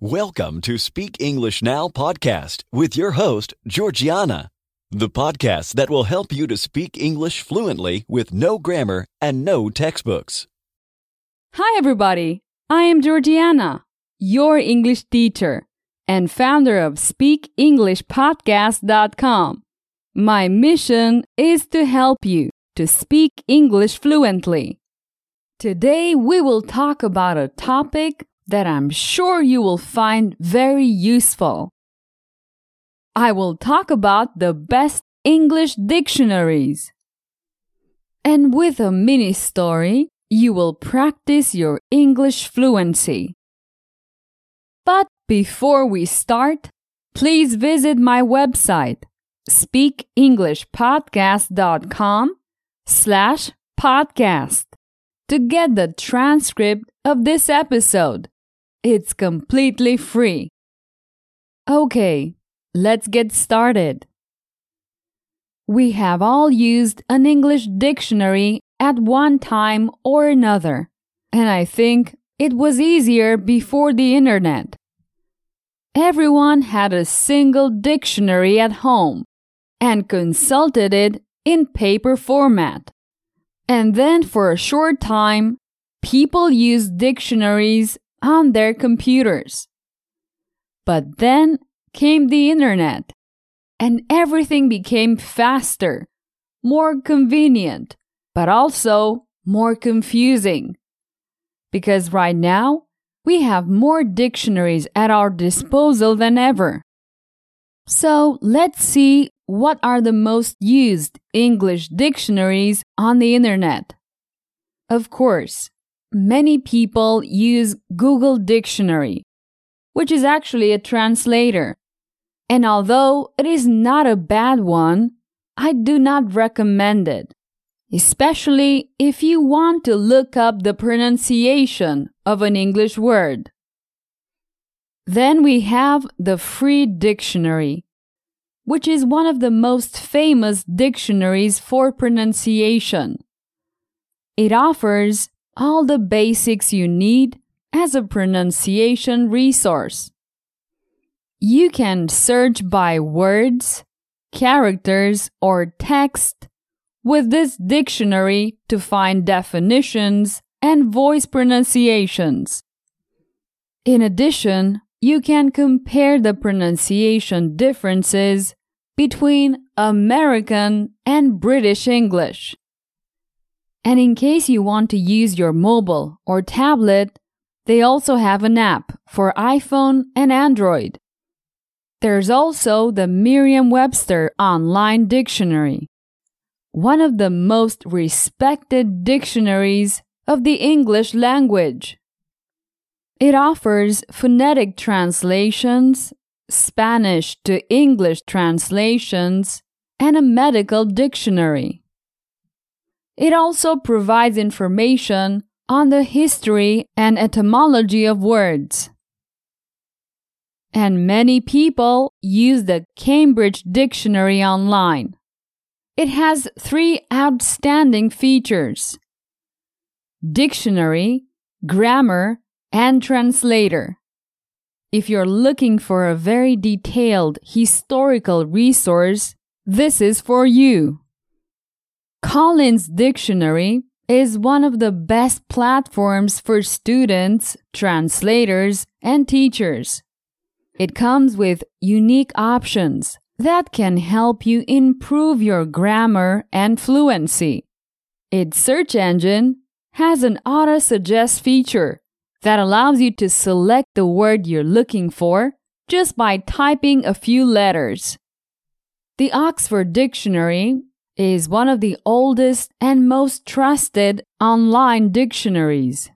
Welcome to Speak English Now podcast with your host, Georgiana, the podcast that will help you to speak English fluently with no grammar and no textbooks. Hi, everybody. I am Georgiana, your English teacher and founder of SpeakEnglishPodcast.com. My mission is to help you to speak English fluently. Today, we will talk about a topic that I'm sure you will find very useful. I will talk about the best English dictionaries. And with a mini story, you will practice your English fluency. But before we start, please visit my website, speakenglishpodcast.com slash podcast to get the transcript of this episode. It's completely free. Okay, let's get started. We have all used an English dictionary at one time or another, and I think it was easier before the internet. Everyone had a single dictionary at home and consulted it in paper format. And then for a short time, people used dictionaries on their computers. But then came the internet, and everything became faster, more convenient, but also more confusing. Because right now, we have more dictionaries at our disposal than ever. So let's see what are the most used English dictionaries on the internet. Of course, many people use Google Dictionary, which is actually a translator. And although it is not a bad one, I do not recommend it, especially if you want to look up the pronunciation of an English word. Then we have the Free Dictionary, which is one of the most famous dictionaries for pronunciation. It offers all the basics you need as a pronunciation resource. You can search by words, characters, or text with this dictionary to find definitions and voice pronunciations. In addition, you can compare the pronunciation differences between American and British English. And in case you want to use your mobile or tablet, they also have an app for iPhone and Android. There's also the Merriam Webster Online Dictionary, one of the most respected dictionaries of the English language. It offers phonetic translations, Spanish to English translations, and a medical dictionary. It also provides information on the history and etymology of words. And many people use the Cambridge Dictionary online. It has three outstanding features dictionary, grammar, and translator. If you're looking for a very detailed historical resource, this is for you. Collins Dictionary is one of the best platforms for students, translators, and teachers. It comes with unique options that can help you improve your grammar and fluency. Its search engine has an auto suggest feature that allows you to select the word you're looking for just by typing a few letters. The Oxford Dictionary is one of the oldest and most trusted online dictionaries.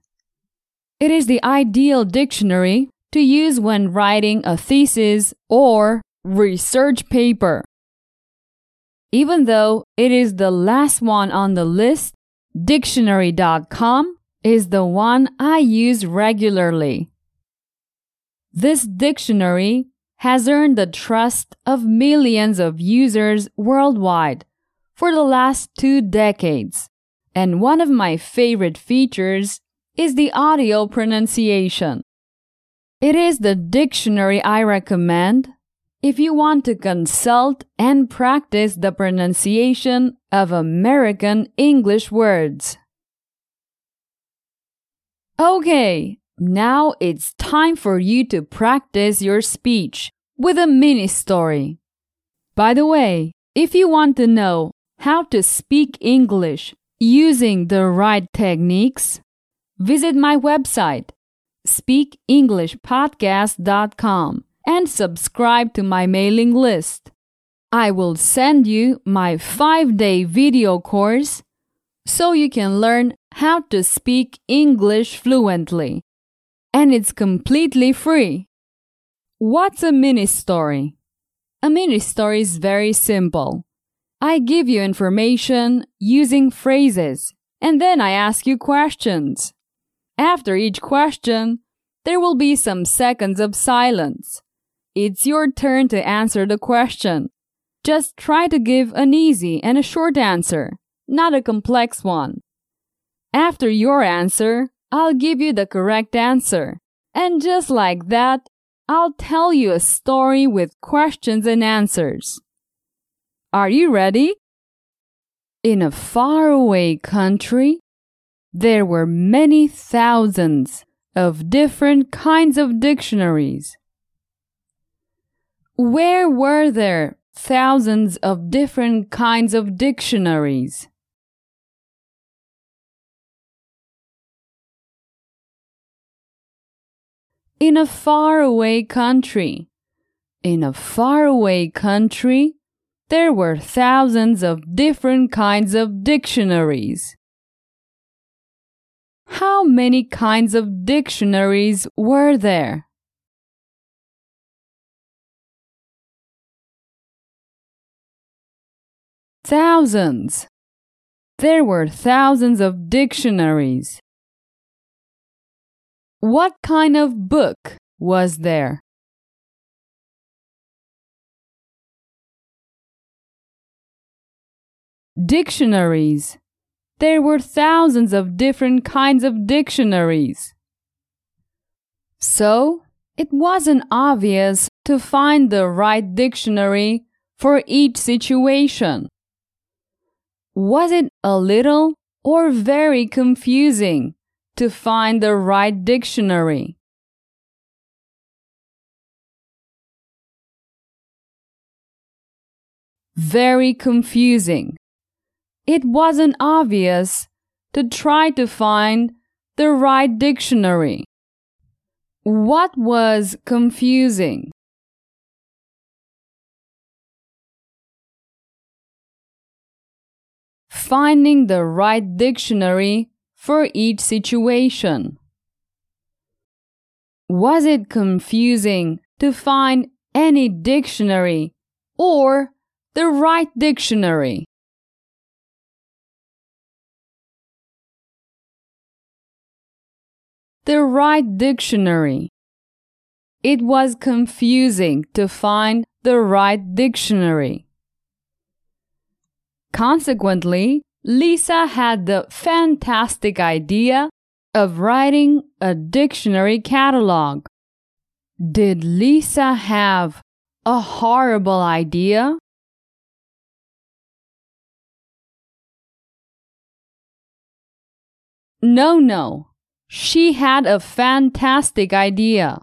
It is the ideal dictionary to use when writing a thesis or research paper. Even though it is the last one on the list, dictionary.com is the one I use regularly. This dictionary has earned the trust of millions of users worldwide for the last two decades. And one of my favorite features is the audio pronunciation. It is the dictionary I recommend if you want to consult and practice the pronunciation of American English words. Okay, now it's time for you to practice your speech with a mini story. By the way, if you want to know how to speak English using the right techniques, visit my website, speakenglishpodcast.com and subscribe to my mailing list. I will send you my five day video course so you can learn how to speak English fluently. And it's completely free. What's a mini story? A mini story is very simple. I give you information using phrases, and then I ask you questions. After each question, there will be some seconds of silence. It's your turn to answer the question. Just try to give an easy and a short answer, not a complex one. After your answer, I'll give you the correct answer. And just like that, I'll tell you a story with questions and answers. Are you ready? In a faraway country, there were many thousands of different kinds of dictionaries. Where were there thousands of different kinds of dictionaries? In a faraway country. In a faraway country, there were thousands of different kinds of dictionaries. How many kinds of dictionaries were there? Thousands. There were thousands of dictionaries. What kind of book was there? Dictionaries. There were thousands of different kinds of dictionaries. So, it wasn't obvious to find the right dictionary for each situation. Was it a little or very confusing to find the right dictionary? Very confusing. It wasn't obvious to try to find the right dictionary. What was confusing? finding the right dictionary for each situation. Was it confusing to find any dictionary or the right dictionary? The right dictionary. It was confusing to find the right dictionary. Consequently, Lisa had the fantastic idea of writing a dictionary catalog. Did Lisa have a horrible idea? No, no. She had a fantastic idea.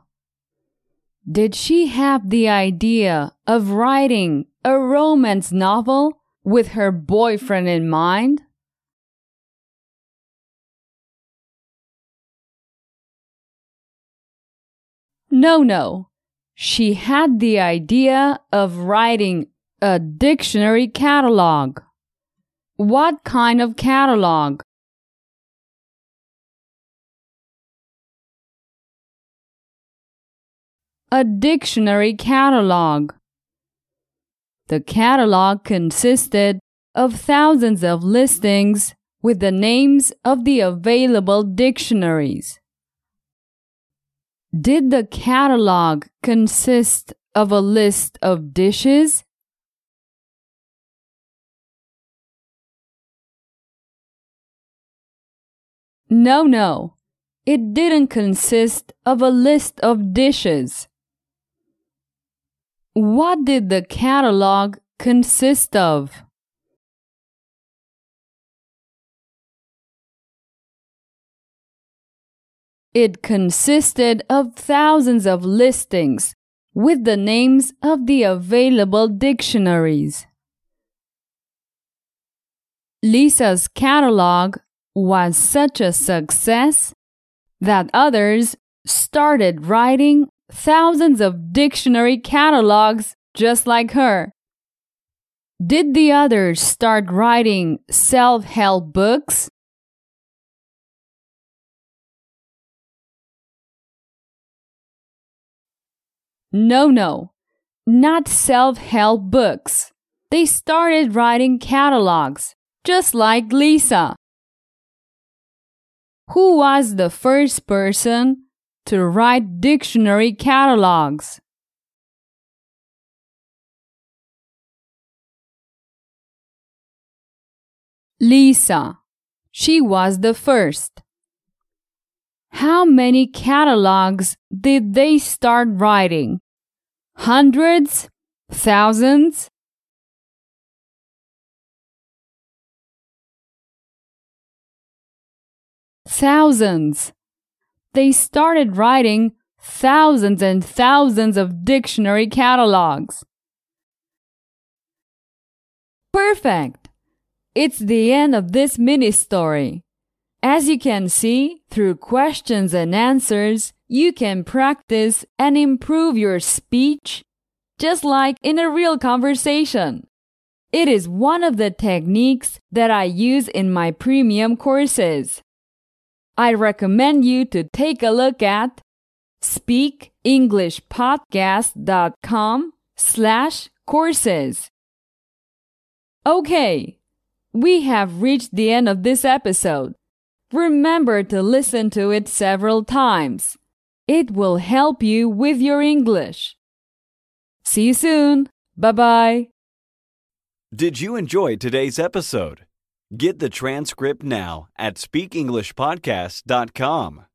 Did she have the idea of writing a romance novel with her boyfriend in mind? No, no. She had the idea of writing a dictionary catalog. What kind of catalog? A dictionary catalog. The catalog consisted of thousands of listings with the names of the available dictionaries. Did the catalog consist of a list of dishes? No, no. it didn't consist of a list of dishes. What did the catalog consist of? It consisted of thousands of listings with the names of the available dictionaries. Lisa's catalog was such a success that others started writing thousands of dictionary catalogs just like her. Did the others start writing self help books? No, no, not self help books. They started writing catalogs, just like Lisa. Who was the first person to write dictionary catalogs? Lisa. She was the first. How many catalogs did they start writing? Hundreds? Thousands? Thousands. They started writing thousands and thousands of dictionary catalogs. Perfect! It's the end of this mini story. As you can see, through questions and answers, you can practice and improve your speech just like in a real conversation. It is one of the techniques that I use in my premium courses. I recommend you to take a look at speakenglishpodcast.com slash courses. Okay, we have reached the end of this episode. Remember to listen to it several times. It will help you with your English. See you soon. Bye bye. Did you enjoy today's episode? Get the transcript now at speakenglishpodcast.com.